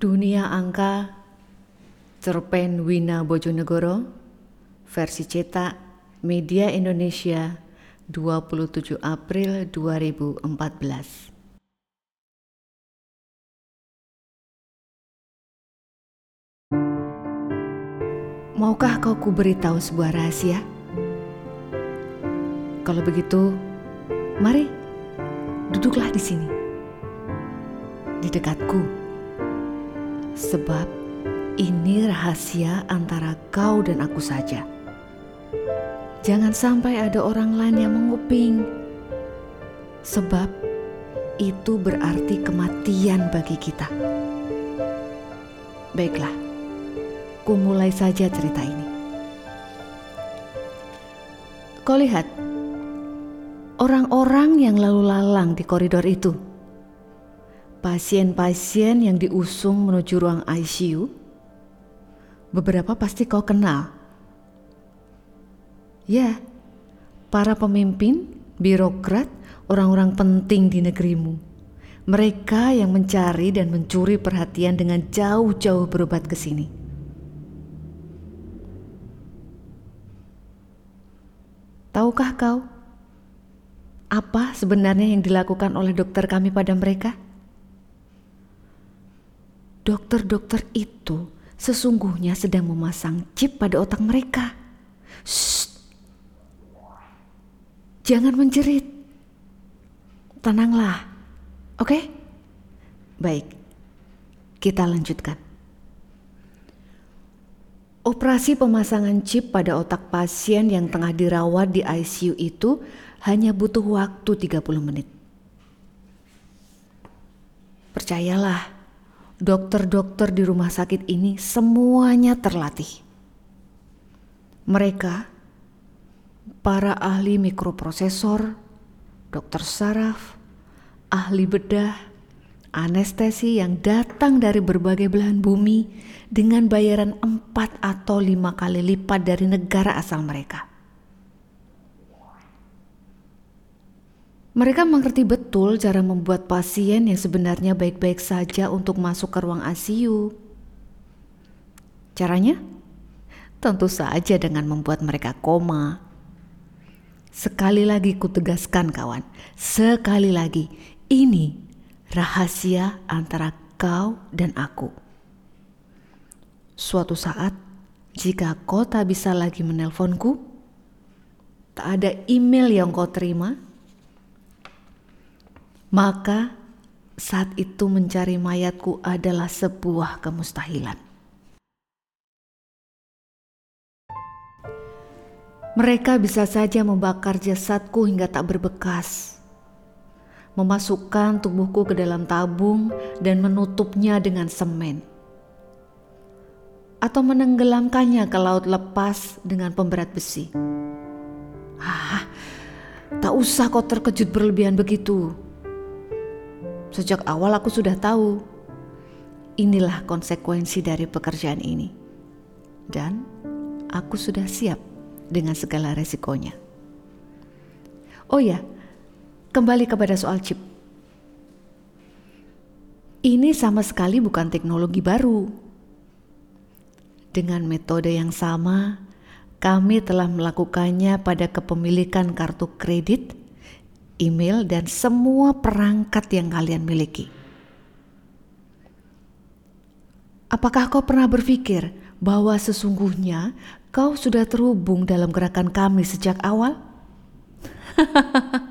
Dunia Angka Cerpen Wina Bojonegoro Versi cetak Media Indonesia 27 April 2014 Maukah kau ku beritahu sebuah rahasia? Kalau begitu, mari duduklah di sini, di dekatku, sebab ini rahasia antara kau dan aku saja. Jangan sampai ada orang lain yang menguping, sebab itu berarti kematian bagi kita. Baiklah Ku mulai saja cerita ini. Kau lihat, orang-orang yang lalu lalang di koridor itu, pasien-pasien yang diusung menuju ruang ICU, beberapa pasti kau kenal. Ya, para pemimpin, birokrat, orang-orang penting di negerimu. Mereka yang mencari dan mencuri perhatian dengan jauh-jauh berobat ke sini. Tahukah kau apa sebenarnya yang dilakukan oleh dokter kami pada mereka? Dokter-dokter itu sesungguhnya sedang memasang chip pada otak mereka. Shh. Jangan menjerit. Tenanglah. Oke? Okay? Baik. Kita lanjutkan. Operasi pemasangan chip pada otak pasien yang tengah dirawat di ICU itu hanya butuh waktu 30 menit. Percayalah, dokter-dokter di rumah sakit ini semuanya terlatih. Mereka, para ahli mikroprosesor, dokter saraf, ahli bedah, anestesi yang datang dari berbagai belahan bumi dengan bayaran empat atau lima kali lipat dari negara asal mereka. Mereka mengerti betul cara membuat pasien yang sebenarnya baik-baik saja untuk masuk ke ruang ICU. Caranya? Tentu saja dengan membuat mereka koma. Sekali lagi kutegaskan kawan, sekali lagi, ini rahasia antara kau dan aku. Suatu saat, jika kau tak bisa lagi menelponku, tak ada email yang kau terima, maka saat itu mencari mayatku adalah sebuah kemustahilan. Mereka bisa saja membakar jasadku hingga tak berbekas memasukkan tubuhku ke dalam tabung dan menutupnya dengan semen, atau menenggelamkannya ke laut lepas dengan pemberat besi. Ah, tak usah kau terkejut berlebihan begitu. Sejak awal aku sudah tahu inilah konsekuensi dari pekerjaan ini, dan aku sudah siap dengan segala resikonya. Oh ya, Kembali kepada soal chip. Ini sama sekali bukan teknologi baru. Dengan metode yang sama, kami telah melakukannya pada kepemilikan kartu kredit, email, dan semua perangkat yang kalian miliki. Apakah kau pernah berpikir bahwa sesungguhnya kau sudah terhubung dalam gerakan kami sejak awal?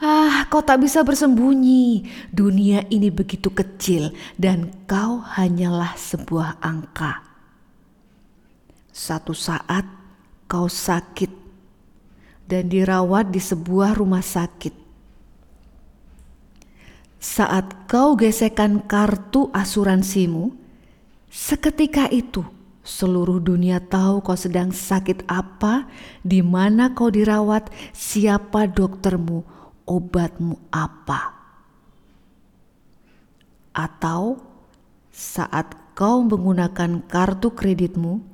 Ah, kau tak bisa bersembunyi. Dunia ini begitu kecil dan kau hanyalah sebuah angka. Satu saat kau sakit dan dirawat di sebuah rumah sakit. Saat kau gesekan kartu asuransimu, seketika itu seluruh dunia tahu kau sedang sakit apa, di mana kau dirawat, siapa doktermu, obatmu apa? Atau saat kau menggunakan kartu kreditmu,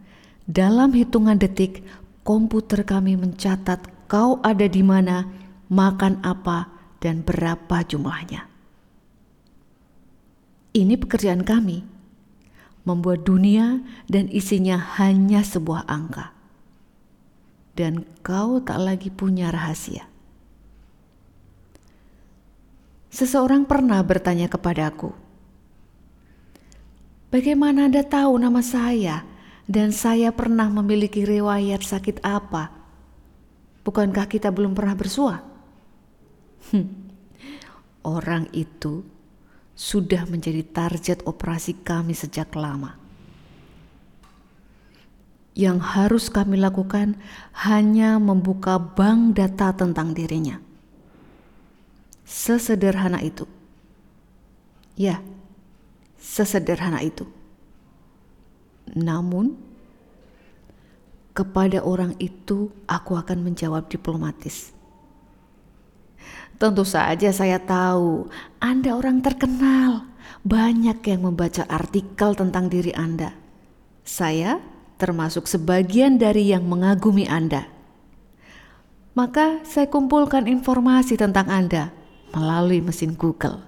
dalam hitungan detik komputer kami mencatat kau ada di mana, makan apa, dan berapa jumlahnya. Ini pekerjaan kami, membuat dunia dan isinya hanya sebuah angka. Dan kau tak lagi punya rahasia. Seseorang pernah bertanya kepadaku, "Bagaimana Anda tahu nama saya dan saya pernah memiliki riwayat sakit apa? Bukankah kita belum pernah bersua?" Hmm. Orang itu sudah menjadi target operasi kami sejak lama. Yang harus kami lakukan hanya membuka bank data tentang dirinya. Sesederhana itu. Ya, sesederhana itu. Namun, kepada orang itu aku akan menjawab diplomatis. Tentu saja saya tahu Anda orang terkenal. Banyak yang membaca artikel tentang diri Anda. Saya termasuk sebagian dari yang mengagumi Anda. Maka saya kumpulkan informasi tentang Anda melalui mesin Google.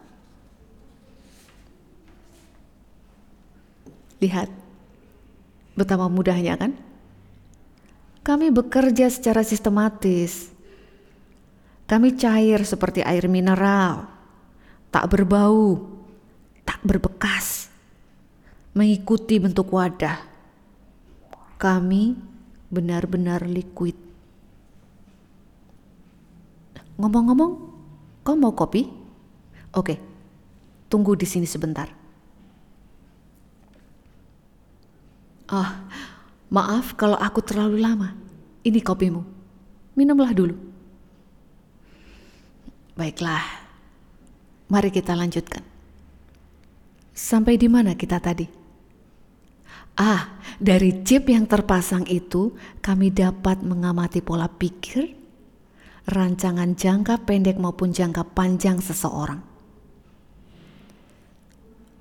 Lihat, betapa mudahnya kan? Kami bekerja secara sistematis kami cair seperti air mineral, tak berbau, tak berbekas, mengikuti bentuk wadah. Kami benar-benar liquid. Ngomong-ngomong, kau mau kopi? Oke, tunggu di sini sebentar. Ah, maaf kalau aku terlalu lama. Ini kopimu. Minumlah dulu. Baiklah, mari kita lanjutkan. Sampai di mana kita tadi? Ah, dari chip yang terpasang itu kami dapat mengamati pola pikir, rancangan jangka pendek maupun jangka panjang seseorang.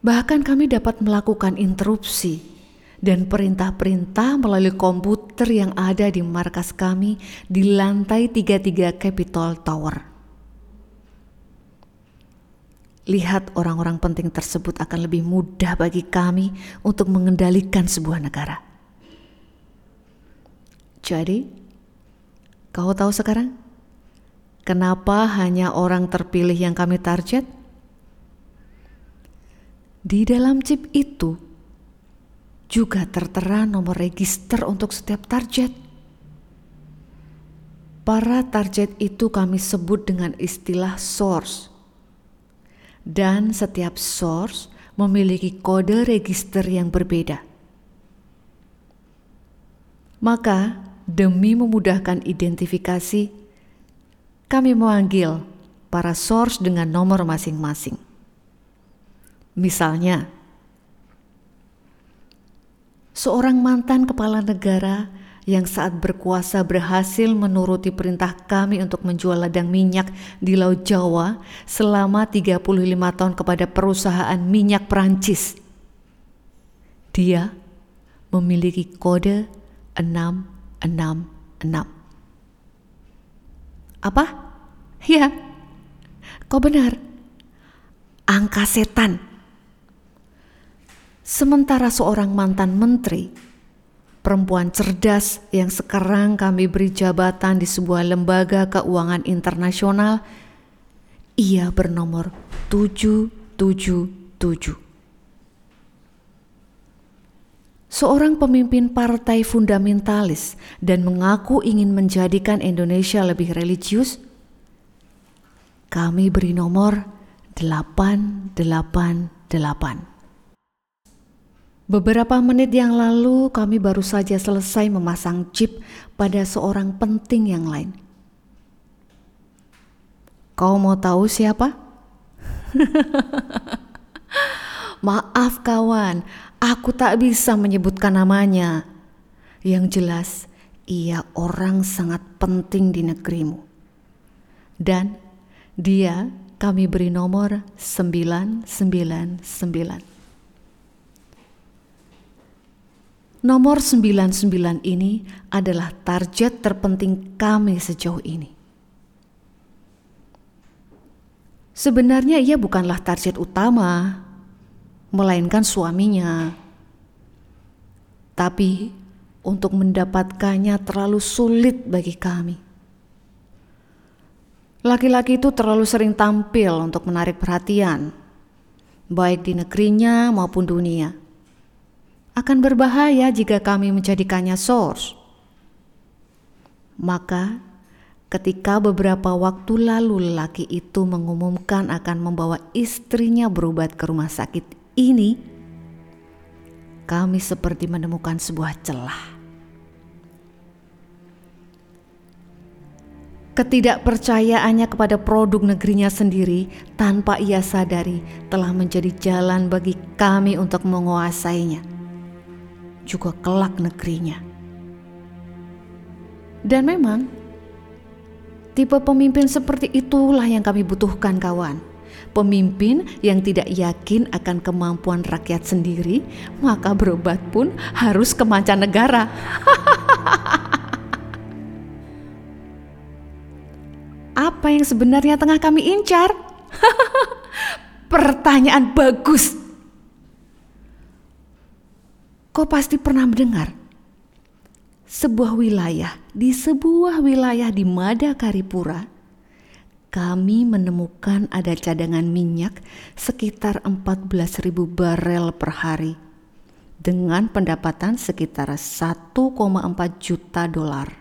Bahkan kami dapat melakukan interupsi dan perintah-perintah melalui komputer yang ada di markas kami di lantai 33 Capitol Tower lihat orang-orang penting tersebut akan lebih mudah bagi kami untuk mengendalikan sebuah negara. Jadi, kau tahu sekarang kenapa hanya orang terpilih yang kami target? Di dalam chip itu juga tertera nomor register untuk setiap target. Para target itu kami sebut dengan istilah source dan setiap source memiliki kode register yang berbeda. Maka, demi memudahkan identifikasi, kami memanggil para source dengan nomor masing-masing. Misalnya, seorang mantan kepala negara yang saat berkuasa berhasil menuruti perintah kami untuk menjual ladang minyak di Laut Jawa selama 35 tahun kepada perusahaan minyak Perancis. Dia memiliki kode 666. Apa? Ya, kau benar. Angka setan. Sementara seorang mantan menteri perempuan cerdas yang sekarang kami beri jabatan di sebuah lembaga keuangan internasional, ia bernomor 777. Seorang pemimpin partai fundamentalis dan mengaku ingin menjadikan Indonesia lebih religius, kami beri nomor 888. Beberapa menit yang lalu kami baru saja selesai memasang chip pada seorang penting yang lain. Kau mau tahu siapa? Maaf kawan, aku tak bisa menyebutkan namanya. Yang jelas, ia orang sangat penting di negerimu. Dan dia kami beri nomor 999. Nomor 99 ini adalah target terpenting kami sejauh ini. Sebenarnya ia bukanlah target utama. melainkan suaminya. Tapi untuk mendapatkannya terlalu sulit bagi kami. Laki-laki itu terlalu sering tampil untuk menarik perhatian, baik di negerinya maupun dunia. Akan berbahaya jika kami menjadikannya source. Maka, ketika beberapa waktu lalu lelaki itu mengumumkan akan membawa istrinya berobat ke rumah sakit ini, kami seperti menemukan sebuah celah. Ketidakpercayaannya kepada produk negerinya sendiri tanpa ia sadari telah menjadi jalan bagi kami untuk menguasainya. Juga kelak negerinya. Dan memang, tipe pemimpin seperti itulah yang kami butuhkan kawan. Pemimpin yang tidak yakin akan kemampuan rakyat sendiri, maka berobat pun harus ke mancanegara. apa yang sebenarnya tengah kami incar? Pertanyaan bagus. Kau pasti pernah mendengar sebuah wilayah di sebuah wilayah di Madakaripura kami menemukan ada cadangan minyak sekitar 14.000 barel per hari dengan pendapatan sekitar 1,4 juta dolar.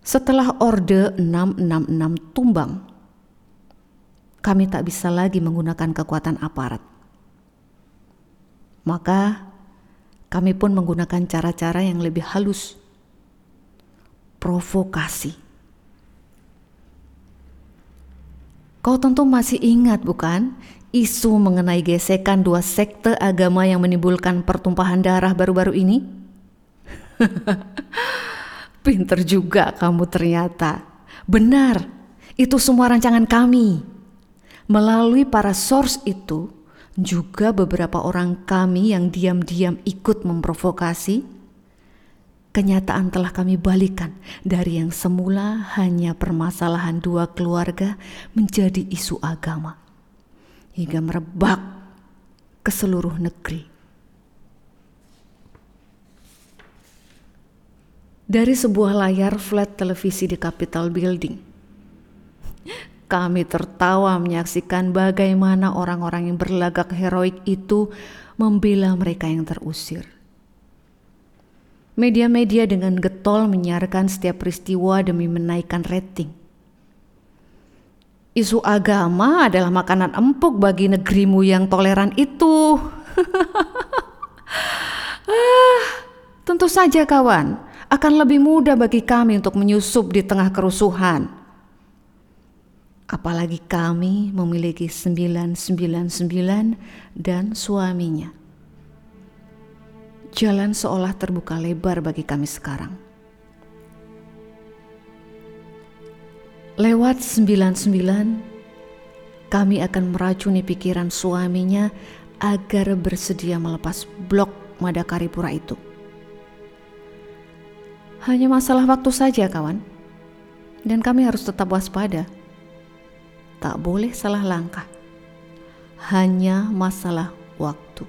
Setelah Orde 666 tumbang, kami tak bisa lagi menggunakan kekuatan aparat. Maka kami pun menggunakan cara-cara yang lebih halus. Provokasi. Kau tentu masih ingat bukan isu mengenai gesekan dua sekte agama yang menimbulkan pertumpahan darah baru-baru ini? Pinter juga kamu ternyata. Benar, itu semua rancangan kami. Melalui para source itu, juga beberapa orang kami yang diam-diam ikut memprovokasi, kenyataan telah kami balikan dari yang semula hanya permasalahan dua keluarga menjadi isu agama, hingga merebak ke seluruh negeri. dari sebuah layar flat televisi di Capitol Building. Kami tertawa menyaksikan bagaimana orang-orang yang berlagak heroik itu membela mereka yang terusir. Media-media dengan getol menyiarkan setiap peristiwa demi menaikkan rating. Isu agama adalah makanan empuk bagi negerimu yang toleran itu. ah, tentu saja kawan, akan lebih mudah bagi kami untuk menyusup di tengah kerusuhan. Apalagi kami memiliki 999 dan suaminya. Jalan seolah terbuka lebar bagi kami sekarang. Lewat 99, kami akan meracuni pikiran suaminya agar bersedia melepas blok Madakaripura itu. Hanya masalah waktu saja, kawan. Dan kami harus tetap waspada. Tak boleh salah langkah. Hanya masalah waktu.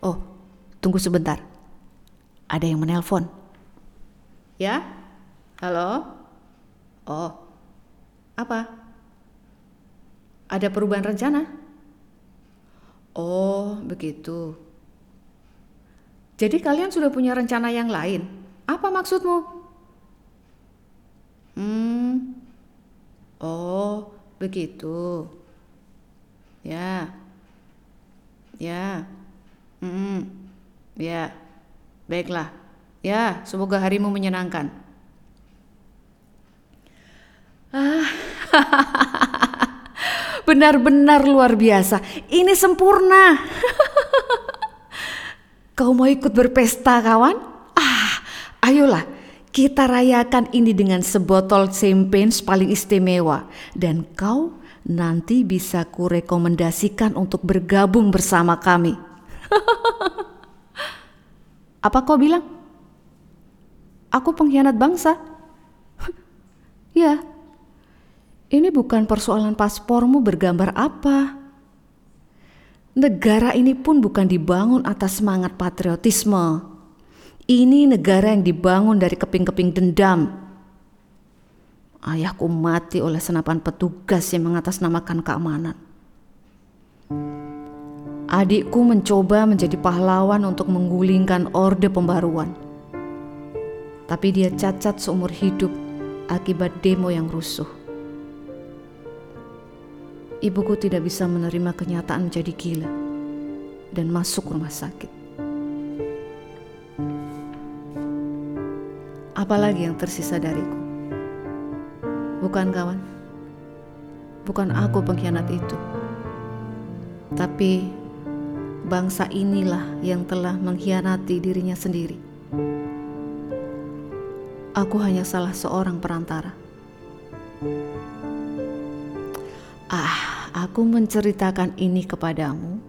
Oh, tunggu sebentar. Ada yang menelpon. Ya? Halo? Oh. Apa? Ada perubahan rencana? Oh, begitu. Jadi kalian sudah punya rencana yang lain. Apa maksudmu? Oh, begitu. Ya. Ya. Hmm. Ya. Baiklah. Ya, semoga harimu menyenangkan. Ah. Benar-benar luar biasa. Ini sempurna. Kau mau ikut berpesta kawan? Ah, ayolah kita rayakan ini dengan sebotol champagne paling istimewa. Dan kau nanti bisa kurekomendasikan untuk bergabung bersama kami. Apa kau bilang? Aku pengkhianat bangsa? ya, Ini bukan persoalan paspormu bergambar apa. Negara ini pun bukan dibangun atas semangat patriotisme. Ini negara yang dibangun dari keping-keping dendam. Ayahku mati oleh senapan petugas yang mengatasnamakan keamanan. Adikku mencoba menjadi pahlawan untuk menggulingkan orde pembaruan. Tapi dia cacat seumur hidup akibat demo yang rusuh. Ibuku tidak bisa menerima kenyataan menjadi gila dan masuk rumah sakit. Apalagi yang tersisa dariku? Bukan kawan, bukan aku pengkhianat itu, tapi bangsa inilah yang telah mengkhianati dirinya sendiri. Aku hanya salah seorang perantara. Ah, aku menceritakan ini kepadamu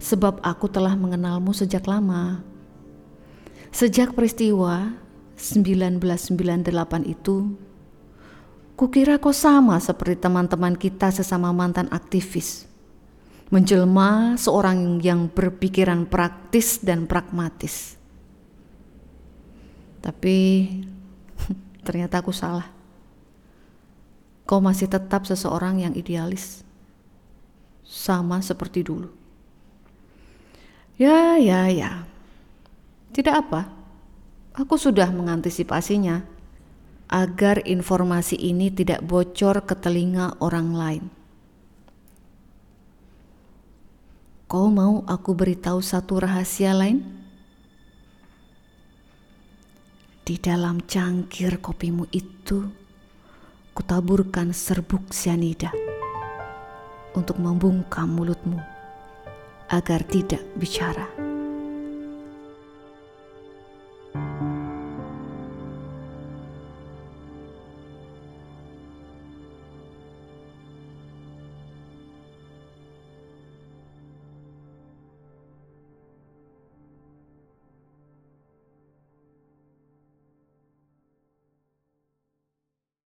sebab aku telah mengenalmu sejak lama. Sejak peristiwa 1998 itu, kukira kau sama seperti teman-teman kita sesama mantan aktivis. Menjelma seorang yang berpikiran praktis dan pragmatis. Tapi ternyata aku salah kau masih tetap seseorang yang idealis, sama seperti dulu. Ya, ya, ya, tidak apa. Aku sudah mengantisipasinya agar informasi ini tidak bocor ke telinga orang lain. Kau mau aku beritahu satu rahasia lain? Di dalam cangkir kopimu itu kutaburkan serbuk sianida untuk membungkam mulutmu agar tidak bicara.